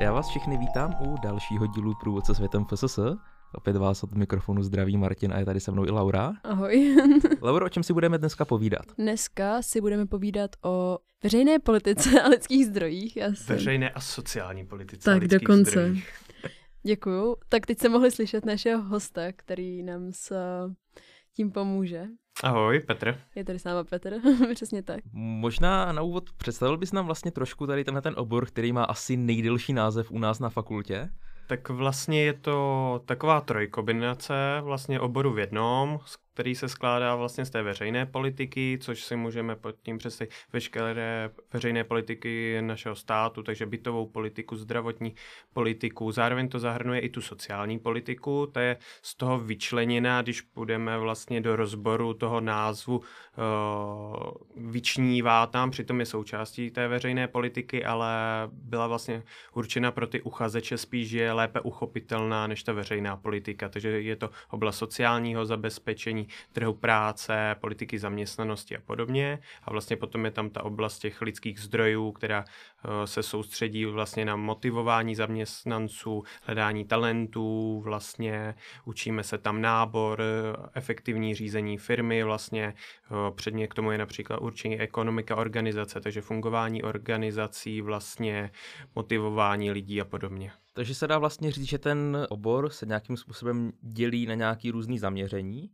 Já vás všechny vítám u dalšího dílu Průvodce světem FSS. Opět vás od mikrofonu zdraví Martin a je tady se mnou i Laura. Ahoj. Laura, o čem si budeme dneska povídat? Dneska si budeme povídat o veřejné politice a lidských zdrojích. Asi. Veřejné a sociální politice tak, a lidských dokonce. zdrojích. Děkuju. Tak teď se mohli slyšet našeho hosta, který nám s tím pomůže. Ahoj, Petr. Je tady s náma Petr, přesně tak. Možná na úvod představil bys nám vlastně trošku tady tenhle ten obor, který má asi nejdelší název u nás na fakultě. Tak vlastně je to taková trojkombinace vlastně oboru v jednom, který se skládá vlastně z té veřejné politiky, což si můžeme pod tím představit veškeré veřejné politiky našeho státu, takže bytovou politiku, zdravotní politiku, zároveň to zahrnuje i tu sociální politiku, to je z toho vyčleněná, když půjdeme vlastně do rozboru toho názvu, vyčnívá tam, přitom je součástí té veřejné politiky, ale byla vlastně určena pro ty uchazeče spíš, že je lépe uchopitelná než ta veřejná politika, takže je to oblast sociálního zabezpečení, trhu práce, politiky zaměstnanosti a podobně. A vlastně potom je tam ta oblast těch lidských zdrojů, která eh, se soustředí vlastně na motivování zaměstnanců, hledání talentů, vlastně učíme se tam nábor, efektivní řízení firmy, vlastně eh, předně k tomu je například určení ekonomika organizace, takže fungování organizací, vlastně motivování lidí a podobně. Takže se dá vlastně říct, že ten obor se nějakým způsobem dělí na nějaký různý zaměření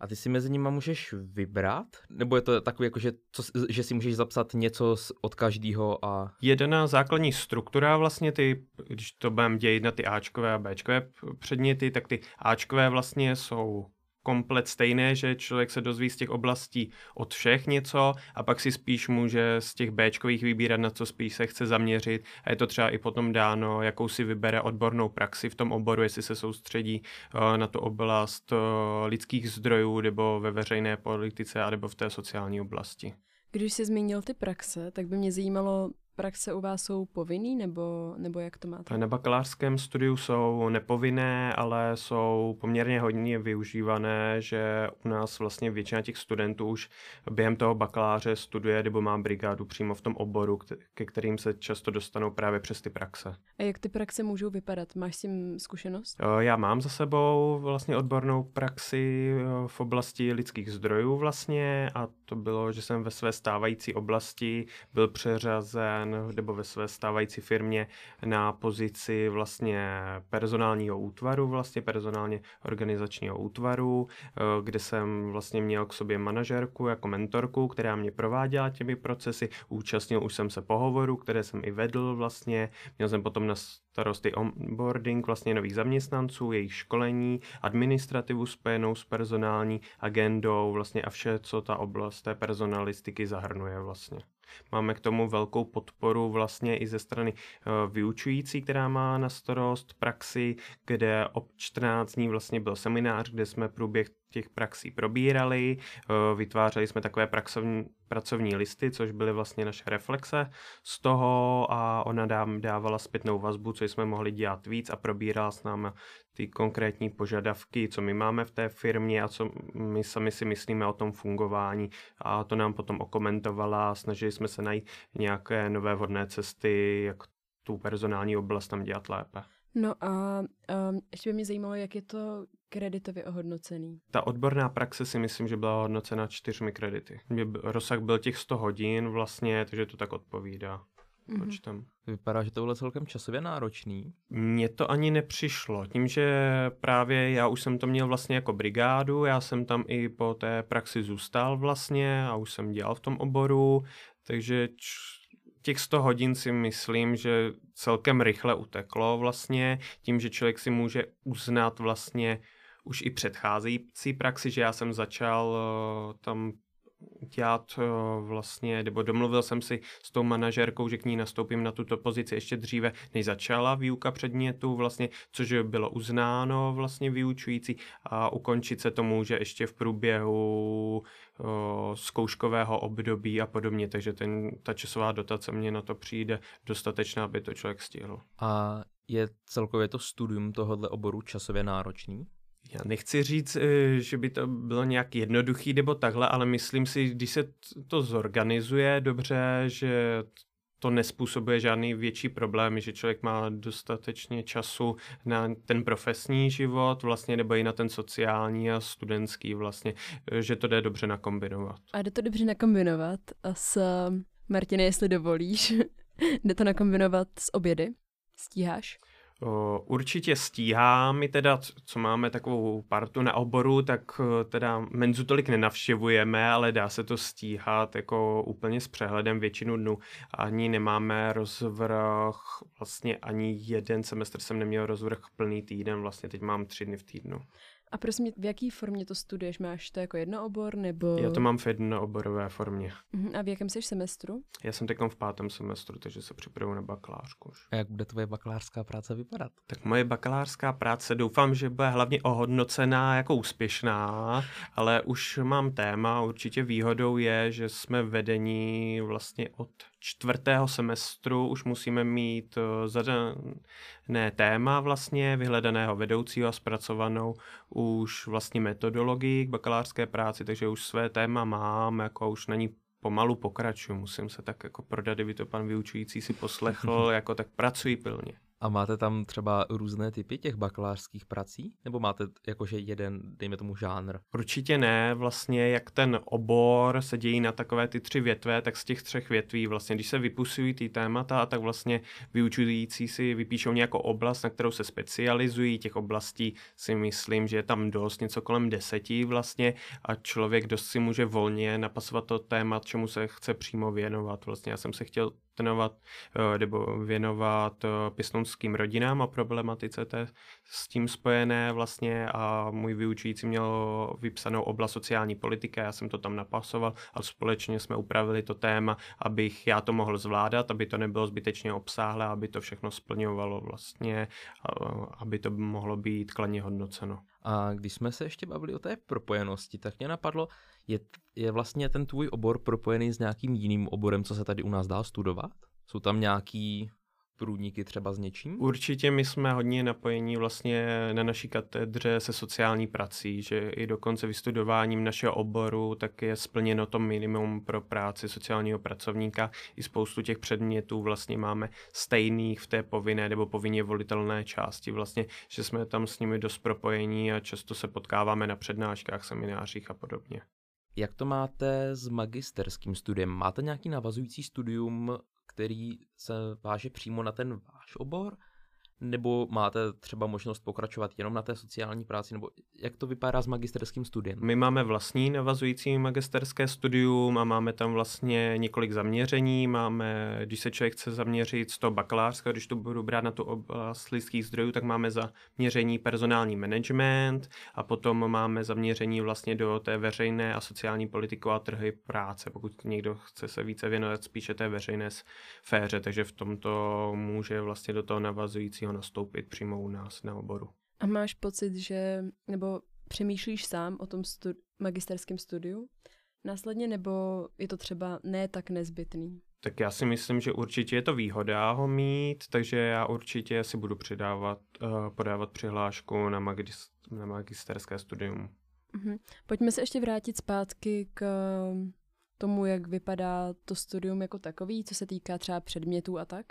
a ty si mezi nimi můžeš vybrat? Nebo je to takový, jako že, co, že si můžeš zapsat něco od každého a... Jedna základní struktura vlastně ty, když to budeme dělit na ty Ačkové a Bčkové předměty, tak ty Ačkové vlastně jsou komplet stejné, že člověk se dozví z těch oblastí od všech něco a pak si spíš může z těch Bčkových vybírat, na co spíš se chce zaměřit a je to třeba i potom dáno, jakou si vybere odbornou praxi v tom oboru, jestli se soustředí uh, na tu oblast uh, lidských zdrojů nebo ve veřejné politice nebo v té sociální oblasti. Když jsi zmínil ty praxe, tak by mě zajímalo, praxe u vás jsou povinný, nebo, nebo jak to máte? Na bakalářském studiu jsou nepovinné, ale jsou poměrně hodně využívané, že u nás vlastně většina těch studentů už během toho bakaláře studuje nebo má brigádu přímo v tom oboru, ke kterým se často dostanou právě přes ty praxe. A jak ty praxe můžou vypadat? Máš s tím zkušenost? Já mám za sebou vlastně odbornou praxi v oblasti lidských zdrojů vlastně a to bylo, že jsem ve své stávající oblasti byl přeřazen nebo ve své stávající firmě na pozici vlastně personálního útvaru, vlastně personálně organizačního útvaru, eh, kde jsem vlastně měl k sobě manažerku jako mentorku, která mě prováděla těmi procesy, účastnil už jsem se pohovoru, které jsem i vedl vlastně, měl jsem potom na starosty onboarding vlastně nových zaměstnanců, jejich školení, administrativu spojenou s personální agendou vlastně a vše, co ta oblast té personalistiky zahrnuje vlastně. Máme k tomu velkou podporu vlastně i ze strany uh, vyučující, která má na starost praxi, kde ob 14 dní vlastně byl seminář, kde jsme průběh těch praxí probírali, uh, vytvářeli jsme takové pracovní, pracovní listy, což byly vlastně naše reflexe z toho a ona nám dávala zpětnou vazbu, co jsme mohli dělat víc a probírala s námi ty konkrétní požadavky, co my máme v té firmě a co my sami si myslíme o tom fungování a to nám potom okomentovala, snažili jsme se najít nějaké nové vhodné cesty, jak tu personální oblast tam dělat lépe. No a um, ještě by mě zajímalo, jak je to kreditově ohodnocený. Ta odborná praxe si myslím, že byla hodnocena čtyřmi kredity. Rozsah byl těch 100 hodin vlastně, takže to tak odpovídá mm-hmm. počtem. Vypadá, že to bylo celkem časově náročný. Mně to ani nepřišlo. Tím, že právě já už jsem to měl vlastně jako brigádu, já jsem tam i po té praxi zůstal vlastně a už jsem dělal v tom oboru, takže č- těch 100 hodin si myslím, že celkem rychle uteklo vlastně, tím, že člověk si může uznat vlastně už i předcházející praxi, že já jsem začal uh, tam dělat uh, vlastně, nebo domluvil jsem si s tou manažerkou, že k ní nastoupím na tuto pozici ještě dříve, než začala výuka předmětu vlastně, což bylo uznáno vlastně vyučující a ukončit se to může ještě v průběhu uh, zkouškového období a podobně, takže ten, ta časová dotace mě na to přijde dostatečná, aby to člověk stihl. A je celkově to studium tohohle oboru časově náročný? Já nechci říct, eh, že by to bylo nějak jednoduchý nebo takhle, ale myslím si, když se to zorganizuje dobře, že to nespůsobuje žádný větší problém, že člověk má dostatečně času na ten profesní život vlastně, nebo i na ten sociální a studentský vlastně, že to jde dobře nakombinovat. A jde to dobře nakombinovat s Martine, jestli dovolíš, jde to nakombinovat s obědy? Stíháš? Určitě stíhá. My teda, co máme takovou partu na oboru, tak teda menzu tolik nenavštěvujeme, ale dá se to stíhat jako úplně s přehledem většinu dnů. Ani nemáme rozvrh, vlastně ani jeden semestr jsem neměl rozvrh plný týden, vlastně teď mám tři dny v týdnu. A prosím, v jaký formě to studuješ? Máš to jako jednoobor nebo... Já to mám v jednooborové formě. Uh-huh. A v jakém jsi semestru? Já jsem teď v pátém semestru, takže se připravuji na bakalářku. A jak bude tvoje bakalářská práce vypadat? Tak moje bakalářská práce doufám, že bude hlavně ohodnocená jako úspěšná, ale už mám téma. Určitě výhodou je, že jsme vedení vlastně od čtvrtého semestru už musíme mít eh, zadané téma vlastně, vyhledaného vedoucího a zpracovanou už vlastně metodologii k bakalářské práci, takže už své téma mám, jako už na ní pomalu pokračuju. Musím se tak jako prodat, kdyby to pan vyučující si poslechl, jako tak pracuji pilně. A máte tam třeba různé typy těch bakalářských prací? Nebo máte jakože jeden, dejme tomu, žánr? Určitě ne. Vlastně jak ten obor se dějí na takové ty tři větve, tak z těch třech větví vlastně, když se vypusují ty témata, tak vlastně vyučující si vypíšou nějakou oblast, na kterou se specializují. Těch oblastí si myslím, že je tam dost, něco kolem deseti vlastně a člověk dost si může volně napasovat to téma, čemu se chce přímo věnovat. Vlastně já jsem se chtěl věnovat, eh, nebo věnovat eh, pěstounským rodinám a problematice té s tím spojené vlastně a můj vyučující měl vypsanou oblast sociální politiky, já jsem to tam napasoval a společně jsme upravili to téma, abych já to mohl zvládat, aby to nebylo zbytečně obsáhlé, aby to všechno splňovalo vlastně, aby to mohlo být kladně hodnoceno. A když jsme se ještě bavili o té propojenosti, tak mě napadlo, je, je vlastně ten tvůj obor propojený s nějakým jiným oborem, co se tady u nás dá studovat? Jsou tam nějaký průdníky třeba s něčím? Určitě my jsme hodně napojení vlastně na naší katedře se sociální prací, že i dokonce vystudováním našeho oboru tak je splněno to minimum pro práci sociálního pracovníka. I spoustu těch předmětů vlastně máme stejných v té povinné nebo povinně volitelné části vlastně, že jsme tam s nimi dost propojení a často se potkáváme na přednáškách, seminářích a podobně. Jak to máte s magisterským studiem? Máte nějaký navazující studium, který se váže přímo na ten váš obor? Nebo máte třeba možnost pokračovat jenom na té sociální práci, nebo jak to vypadá s magisterským studiem? My máme vlastní navazující magisterské studium a máme tam vlastně několik zaměření. Máme, když se člověk chce zaměřit z toho bakalářského, když to budu brát na tu oblast lidských zdrojů, tak máme zaměření personální management a potom máme zaměření vlastně do té veřejné a sociální politiky a trhy práce, pokud někdo chce se více věnovat spíše té veřejné sféře, takže v tomto může vlastně do toho navazujícího měl nastoupit přímo u nás na oboru. A máš pocit, že, nebo přemýšlíš sám o tom stu- magisterském studiu následně, nebo je to třeba ne tak nezbytný? Tak já si myslím, že určitě je to výhoda ho mít, takže já určitě si budu přidávat, uh, podávat přihlášku na, magis- na magisterské studium. Uh-huh. Pojďme se ještě vrátit zpátky k tomu, jak vypadá to studium jako takový, co se týká třeba předmětů a tak.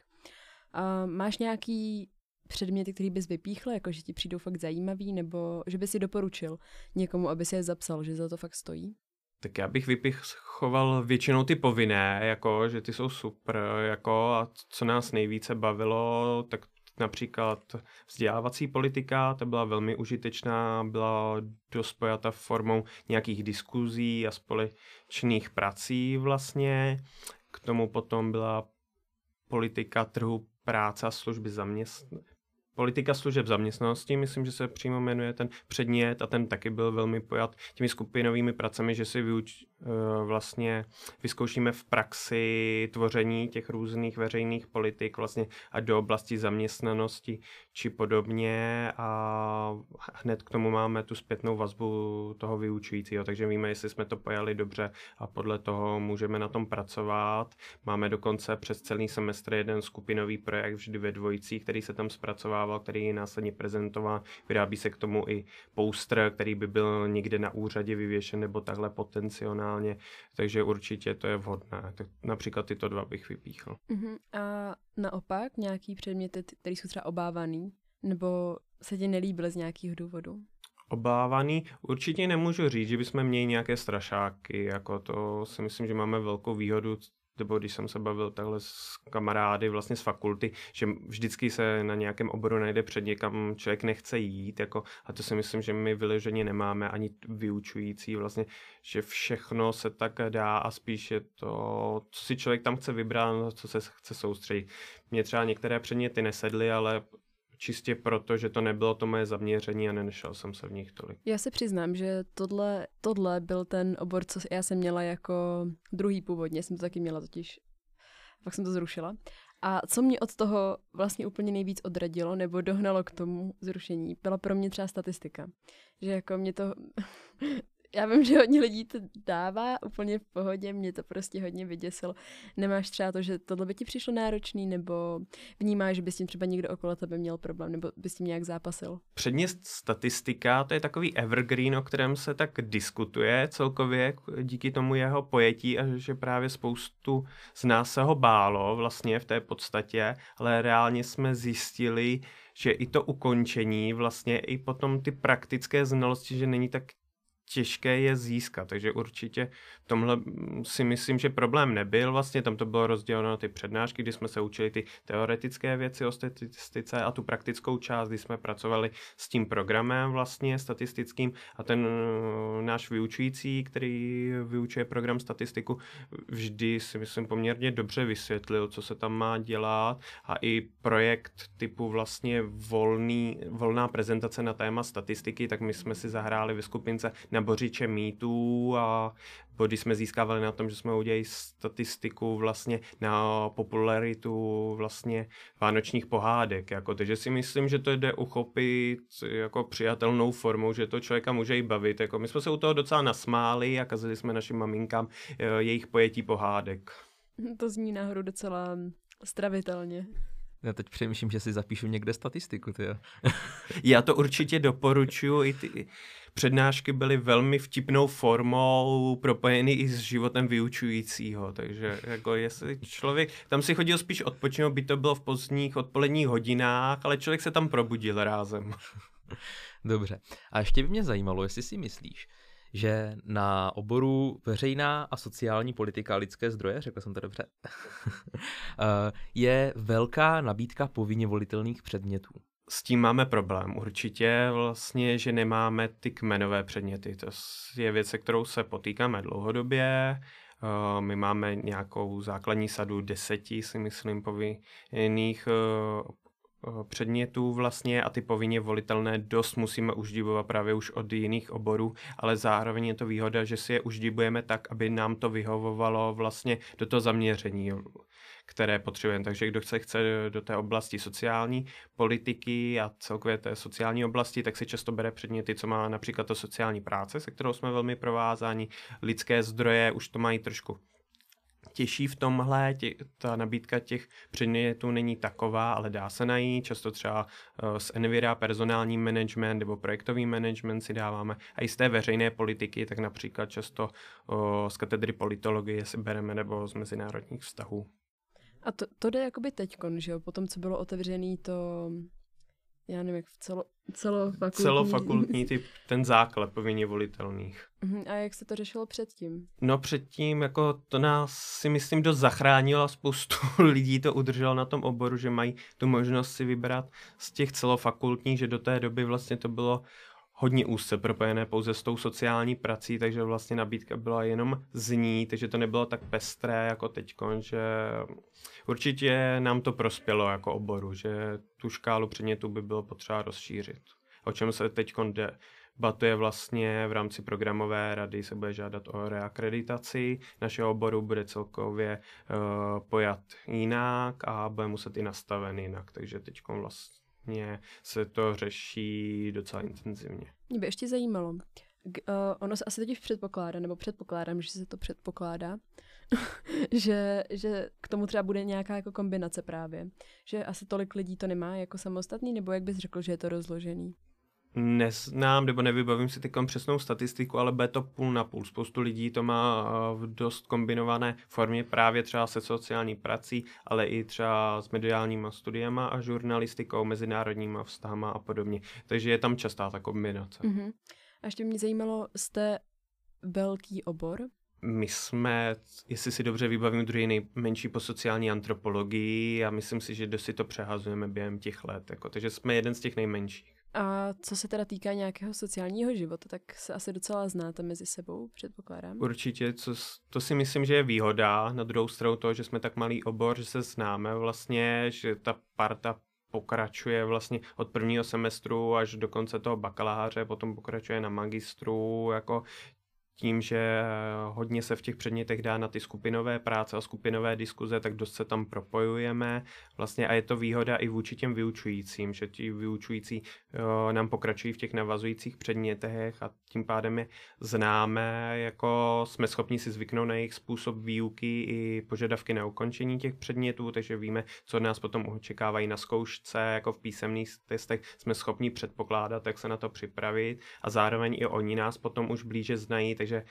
A máš nějaký předměty, který bys vypíchl, jako že ti přijdou fakt zajímavý, nebo že by si doporučil někomu, aby si je zapsal, že za to fakt stojí? Tak já bych vypichoval většinou ty povinné, jako, že ty jsou super, jako, a co nás nejvíce bavilo, tak například vzdělávací politika, ta byla velmi užitečná, byla dost pojata formou nějakých diskuzí a společných prací vlastně. K tomu potom byla politika trhu práce a služby zaměstn- politika služeb zaměstnanosti, myslím, že se přímo jmenuje ten předmět a ten taky byl velmi pojat těmi skupinovými pracemi, že si vyuč, eh, vlastně vyzkoušíme v praxi tvoření těch různých veřejných politik vlastně a do oblasti zaměstnanosti či podobně a hned k tomu máme tu zpětnou vazbu toho vyučujícího, takže víme, jestli jsme to pojali dobře a podle toho můžeme na tom pracovat. Máme dokonce přes celý semestr jeden skupinový projekt vždy ve dvojicích, který se tam zpracovává dostával, který je následně prezentován. Vyrábí se k tomu i poster, který by byl někde na úřadě vyvěšen nebo takhle potenciálně, takže určitě to je vhodné. Tak například tyto dva bych vypíchl. Uh-huh. A naopak nějaký předměty, které jsou třeba obávaný, nebo se ti nelíbily z nějakého důvodu? obávaný. Určitě nemůžu říct, že bychom měli nějaké strašáky, jako to si myslím, že máme velkou výhodu, nebo když jsem se bavil takhle s kamarády vlastně z fakulty, že vždycky se na nějakém oboru najde před někam člověk nechce jít, jako, a to si myslím, že my vyloženě nemáme ani vyučující vlastně, že všechno se tak dá a spíš je to, co si člověk tam chce vybrat, co se chce soustředit. Mně třeba některé předměty nesedly, ale čistě proto, že to nebylo to moje zaměření a nenešel jsem se v nich tolik. Já se přiznám, že tohle, tohle byl ten obor, co já jsem měla jako druhý původně, jsem to taky měla totiž, pak jsem to zrušila. A co mě od toho vlastně úplně nejvíc odradilo nebo dohnalo k tomu zrušení, byla pro mě třeba statistika. Že jako mě to já vím, že hodně lidí to dává úplně v pohodě, mě to prostě hodně vyděsilo. Nemáš třeba to, že tohle by ti přišlo náročný, nebo vnímáš, že by s tím třeba někdo okolo tebe měl problém, nebo by s tím nějak zápasil? Předně statistika, to je takový evergreen, o kterém se tak diskutuje celkově díky tomu jeho pojetí a že právě spoustu z nás se ho bálo vlastně v té podstatě, ale reálně jsme zjistili, že i to ukončení, vlastně i potom ty praktické znalosti, že není tak těžké je získat, takže určitě tomhle mm, si myslím, že problém nebyl, vlastně tam to bylo rozděleno na ty přednášky, kdy jsme se učili ty teoretické věci o statistice a tu praktickou část, kdy jsme pracovali s tím programem vlastně statistickým. A ten uh, náš vyučující, který vyučuje program statistiku, vždy si myslím poměrně dobře vysvětlil, co se tam má dělat. A i projekt typu vlastně volný, volná prezentace na téma statistiky, tak my jsme si zahráli ve skupince na na bořiče mýtů a body jsme získávali na tom, že jsme udělali statistiku vlastně na popularitu vlastně vánočních pohádek. Jako, takže si myslím, že to jde uchopit jako přijatelnou formou, že to člověka může i bavit. Jako, my jsme se u toho docela nasmáli a kazili jsme našim maminkám eh, jejich pojetí pohádek. To zní nahoru docela stravitelně. Já teď přemýšlím, že si zapíšu někde statistiku. Tyjo. Já to určitě doporučuji. I ty přednášky byly velmi vtipnou formou propojeny i s životem vyučujícího. Takže jako jestli člověk, tam si chodil spíš odpočinout, by to bylo v pozdních odpoledních hodinách, ale člověk se tam probudil rázem. Dobře. A ještě by mě zajímalo, jestli si myslíš, že na oboru veřejná a sociální politika a lidské zdroje, řekl jsem to dobře, eh, je velká nabídka povinně volitelných předmětů. S tím máme problém určitě vlastně, že nemáme ty kmenové předměty. To je věc, se kterou se potýkáme dlouhodobě. Eh, my máme nějakou základní sadu deseti, si myslím, povinných eh, Eh, předmětů vlastně a ty povinně volitelné dost musíme uždibovat právě už od jiných oborů, ale zároveň je to výhoda, že si je uždibujeme tak, aby nám to vyhovovalo vlastně do toho zaměření, které potřebujeme. Takže kdo chce, chce do té oblasti sociální politiky a celkově té sociální oblasti, tak si často bere předměty, co má například to sociální práce, se kterou jsme velmi provázáni. Lidské zdroje už to mají trošku těžší v tomhle, tě, ta nabídka těch předmětů není taková, ale dá se najít, často třeba uh, z Envira personální management nebo projektový management si dáváme a i z té veřejné politiky, tak například často uh, z katedry politologie si bereme nebo z mezinárodních vztahů. A to, to jde jakoby teďkon, že jo? Potom, co bylo otevřený to já nevím, jak v celo, celofakultní... Celofakultní typ, ten základ povinně volitelných. Mhm, a jak se to řešilo předtím? No předtím, jako to nás si myslím dost zachránilo a spoustu lidí to udrželo na tom oboru, že mají tu možnost si vybrat z těch celofakultních, že do té doby vlastně to bylo hodně úzce propojené pouze s tou sociální prací, takže vlastně nabídka byla jenom z ní, takže to nebylo tak pestré jako teď, že určitě nám to prospělo jako oboru, že tu škálu předmětů by bylo potřeba rozšířit. O čem se teď debatuje vlastně v rámci programové rady se bude žádat o reakreditaci. Našeho oboru bude celkově uh, pojat jinak a bude muset i nastaven jinak, takže teď vlastně vlastně se to řeší docela intenzivně. Mě by ještě zajímalo, uh, ono se asi totiž předpokládá, nebo předpokládám, že se to předpokládá, že, že k tomu třeba bude nějaká jako kombinace právě. Že asi tolik lidí to nemá jako samostatný, nebo jak bys řekl, že je to rozložený? Neznám, nebo nevybavím si teď přesnou statistiku, ale bude to půl na půl. Spoustu lidí to má eh, v dost kombinované formě právě třeba se sociální prací, ale i třeba s mediálníma studiema a žurnalistikou, mezinárodníma vztahama a podobně. Takže je tam častá ta kombinace. Uh-huh. A ještě mě zajímalo, jste velký obor? My jsme, jestli si dobře vybavím, druhý nejmenší po sociální antropologii a myslím si, že dost si to přehazujeme během těch let. Jako, takže jsme jeden z těch nejmenších. A co se teda týká nějakého sociálního života, tak se asi docela znáte mezi sebou, předpokládám. Určitě, co, to si myslím, že je výhoda. Na druhou stranu to, že jsme tak malý obor, že se známe vlastně, že ta parta pokračuje vlastně od prvního semestru až do konce toho bakaláře, potom pokračuje na magistru, jako tím, že hodně se v těch předmětech dá na ty skupinové práce a skupinové diskuze, tak dost se tam propojujeme. Vlastně a je to výhoda i vůči těm vyučujícím, že ti vyučující nám pokračují v těch navazujících předmětech a tím pádem je známe, jako jsme schopni si zvyknout na jejich způsob výuky i požadavky na ukončení těch předmětů, takže víme, co nás potom očekávají na zkoušce, jako v písemných testech jsme schopni předpokládat, jak se na to připravit a zároveň i oni nás potom už blíže znají, takže takže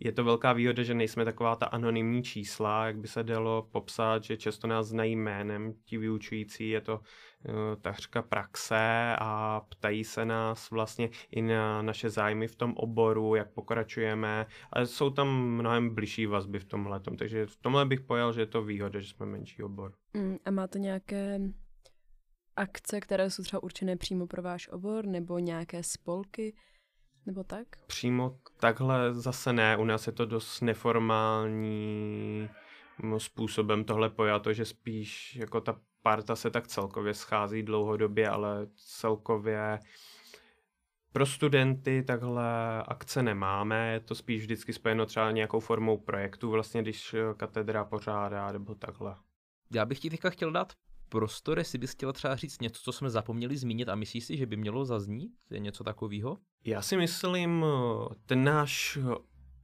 je to velká výhoda, že nejsme taková ta anonymní čísla, jak by se dalo popsat, že často nás znají jménem ti vyučující, je to uh, takřka praxe a ptají se nás vlastně i na naše zájmy v tom oboru, jak pokračujeme, ale jsou tam mnohem bližší vazby v tomhle, takže v tomhle bych pojal, že je to výhoda, že jsme menší obor. Mm, a máte nějaké akce, které jsou třeba určené přímo pro váš obor, nebo nějaké spolky, nebo tak? Přímo takhle zase ne, u nás je to dost neformální způsobem tohle pojato, že spíš jako ta parta se tak celkově schází dlouhodobě, ale celkově pro studenty takhle akce nemáme, je to spíš vždycky spojeno třeba nějakou formou projektu, vlastně když katedra pořádá nebo takhle. Já bych ti teďka chtěl dát prostor, jestli bys chtěla třeba říct něco, co jsme zapomněli zmínit a myslíš si, že by mělo zaznít? Je něco takového? Já si myslím, ten náš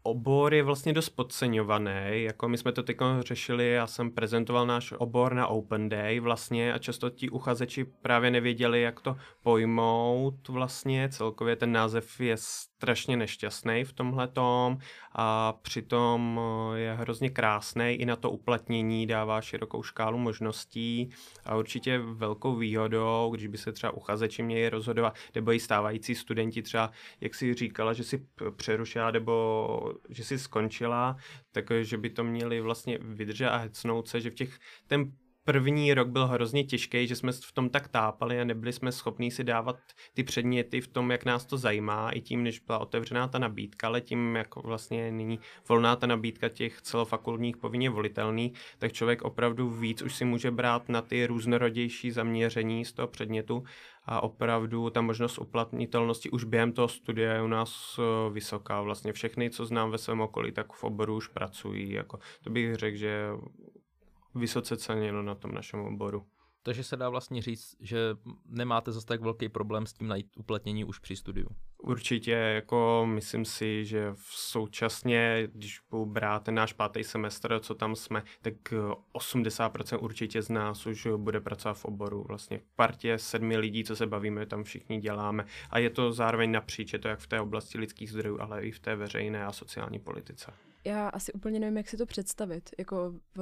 obor je vlastně dost podceňovaný, jako my jsme to teď řešili, já jsem prezentoval náš obor na Open Day vlastně a často ti uchazeči právě nevěděli, jak to pojmout vlastně, celkově ten název je strašně nešťastný v tomhle tom a přitom eh, je hrozně krásný, i na to uplatnění dává širokou škálu možností a určitě velkou výhodou, když by se třeba uchazeči měli rozhodovat, nebo i stávající studenti třeba, jak si říkala, že si přerušila nebo že si skončila, takže by to měli vlastně vydržet a hecnout se, že v těch, ten první rok byl hrozně těžký, že jsme v tom tak tápali a nebyli jsme schopní si dávat ty předměty v tom, jak nás to zajímá, i tím, než byla otevřená ta nabídka, ale tím, jak vlastně nyní volná ta nabídka těch celofakultních povinně volitelných, tak člověk opravdu víc už si může brát na ty různorodější zaměření z toho předmětu a opravdu ta možnost uplatnitelnosti už během toho studia je u nás eh, vysoká. Vlastně všechny, co znám ve svém okolí, tak v oboru už pracují. Jako, to bych řekl, že vysoce ceněno na tom našem oboru. Takže se dá vlastně říct, že nemáte zase tak velký problém s tím najít uplatnění už při studiu. Určitě, jako myslím si, že v současně, když budu brát ten náš pátý semestr, co tam jsme, tak 80% určitě z nás už bude pracovat v oboru. Vlastně v partě sedmi lidí, co se bavíme, tam všichni děláme. A je to zároveň napříč, je to jak v té oblasti lidských zdrojů, ale i v té veřejné a sociální politice já asi úplně nevím, jak si to představit, jako v,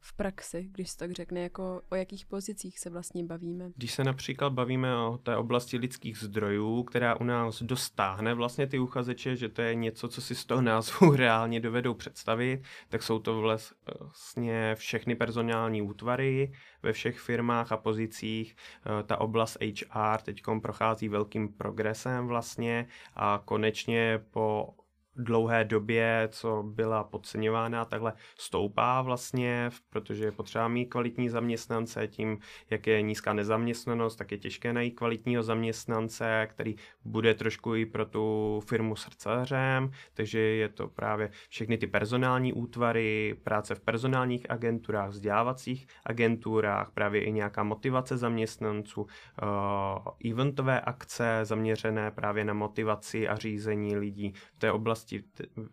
v praxi, když se tak řekne, jako o jakých pozicích se vlastně bavíme. Když se například bavíme o té oblasti lidských zdrojů, která u nás dostáhne vlastně ty uchazeče, že to je něco, co si z toho názvu reálně dovedou představit, tak jsou to vlastně všechny personální útvary ve všech firmách a pozicích. Eh, ta oblast HR teď prochází velkým progresem vlastně a konečně po dlouhé době, co byla podceňována, takhle stoupá vlastně, protože je potřeba mít kvalitní zaměstnance, tím, jak je nízká nezaměstnanost, tak je těžké najít kvalitního zaměstnance, který bude trošku i pro tu firmu srdcařem, takže je to právě všechny ty personální útvary, práce v personálních agenturách, vzdělávacích agenturách, právě i nějaká motivace zaměstnanců, uh, eventové akce zaměřené právě na motivaci a řízení lidí v té oblasti oblasti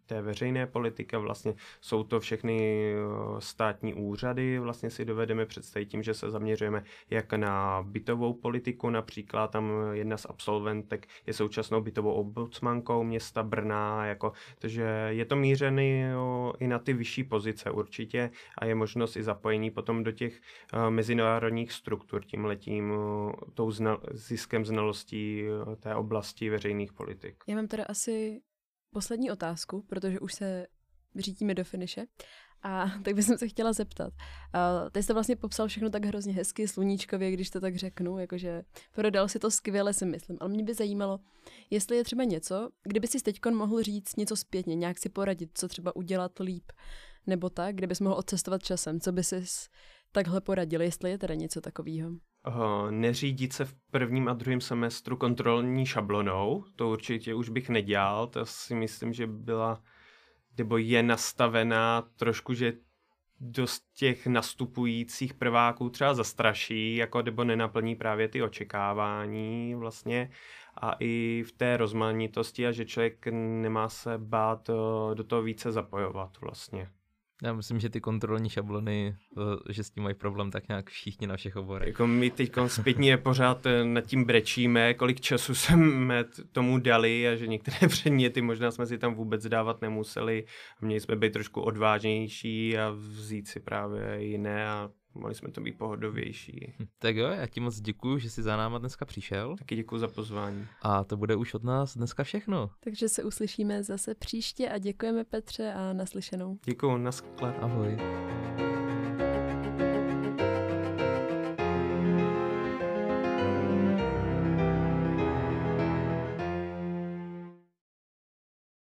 té veřejné politiky. Vlastně jsou to všechny státní úřady, vlastně si dovedeme představit tím, že se zaměřujeme jak na bytovou politiku, například tam jedna z absolventek je současnou bytovou ombudsmankou města Brna, jako, takže je to mířený i na ty vyšší pozice určitě a je možnost i zapojení potom do těch mezinárodních struktur tím letím tou znal- ziskem znalostí té oblasti veřejných politik. Já mám teda asi poslední otázku, protože už se řítíme do finiše. A tak bych se chtěla zeptat. Uh, ty jste vlastně popsal všechno tak hrozně hezky, sluníčkově, když to tak řeknu, jakože prodal si to skvěle, si myslím. Ale mě by zajímalo, jestli je třeba něco, kdyby si teď mohl říct něco zpětně, nějak si poradit, co třeba udělat líp, nebo tak, kdybys mohl odcestovat časem, co by si takhle poradil, jestli je teda něco takového? Uh, neřídit se v prvním a druhém semestru kontrolní šablonou, to určitě už bych nedělal, to si myslím, že byla nebo je nastavená trošku, že dost těch nastupujících prváků třeba zastraší, jako nebo nenaplní právě ty očekávání vlastně a i v té rozmanitosti a že člověk nemá se bát eh, do toho více zapojovat vlastně. Já myslím, že ty kontrolní šablony, že s tím mají problém tak nějak všichni na všech oborech. Jako my teď zpětně pořád eh, nad tím brečíme, kolik času jsme tomu dali a že některé předměty možná jsme si tam vůbec dávat nemuseli. Měli jsme být trošku odvážnější a vzít si právě jiné a mohli jsme to být pohodovější. Hm, tak jo, já ti moc děkuji, že jsi za náma dneska přišel. Taky děkuji za pozvání. A to bude už od nás dneska všechno. Takže se uslyšíme zase příště a děkujeme Petře a naslyšenou. Děkuji, nasklad. Ahoj.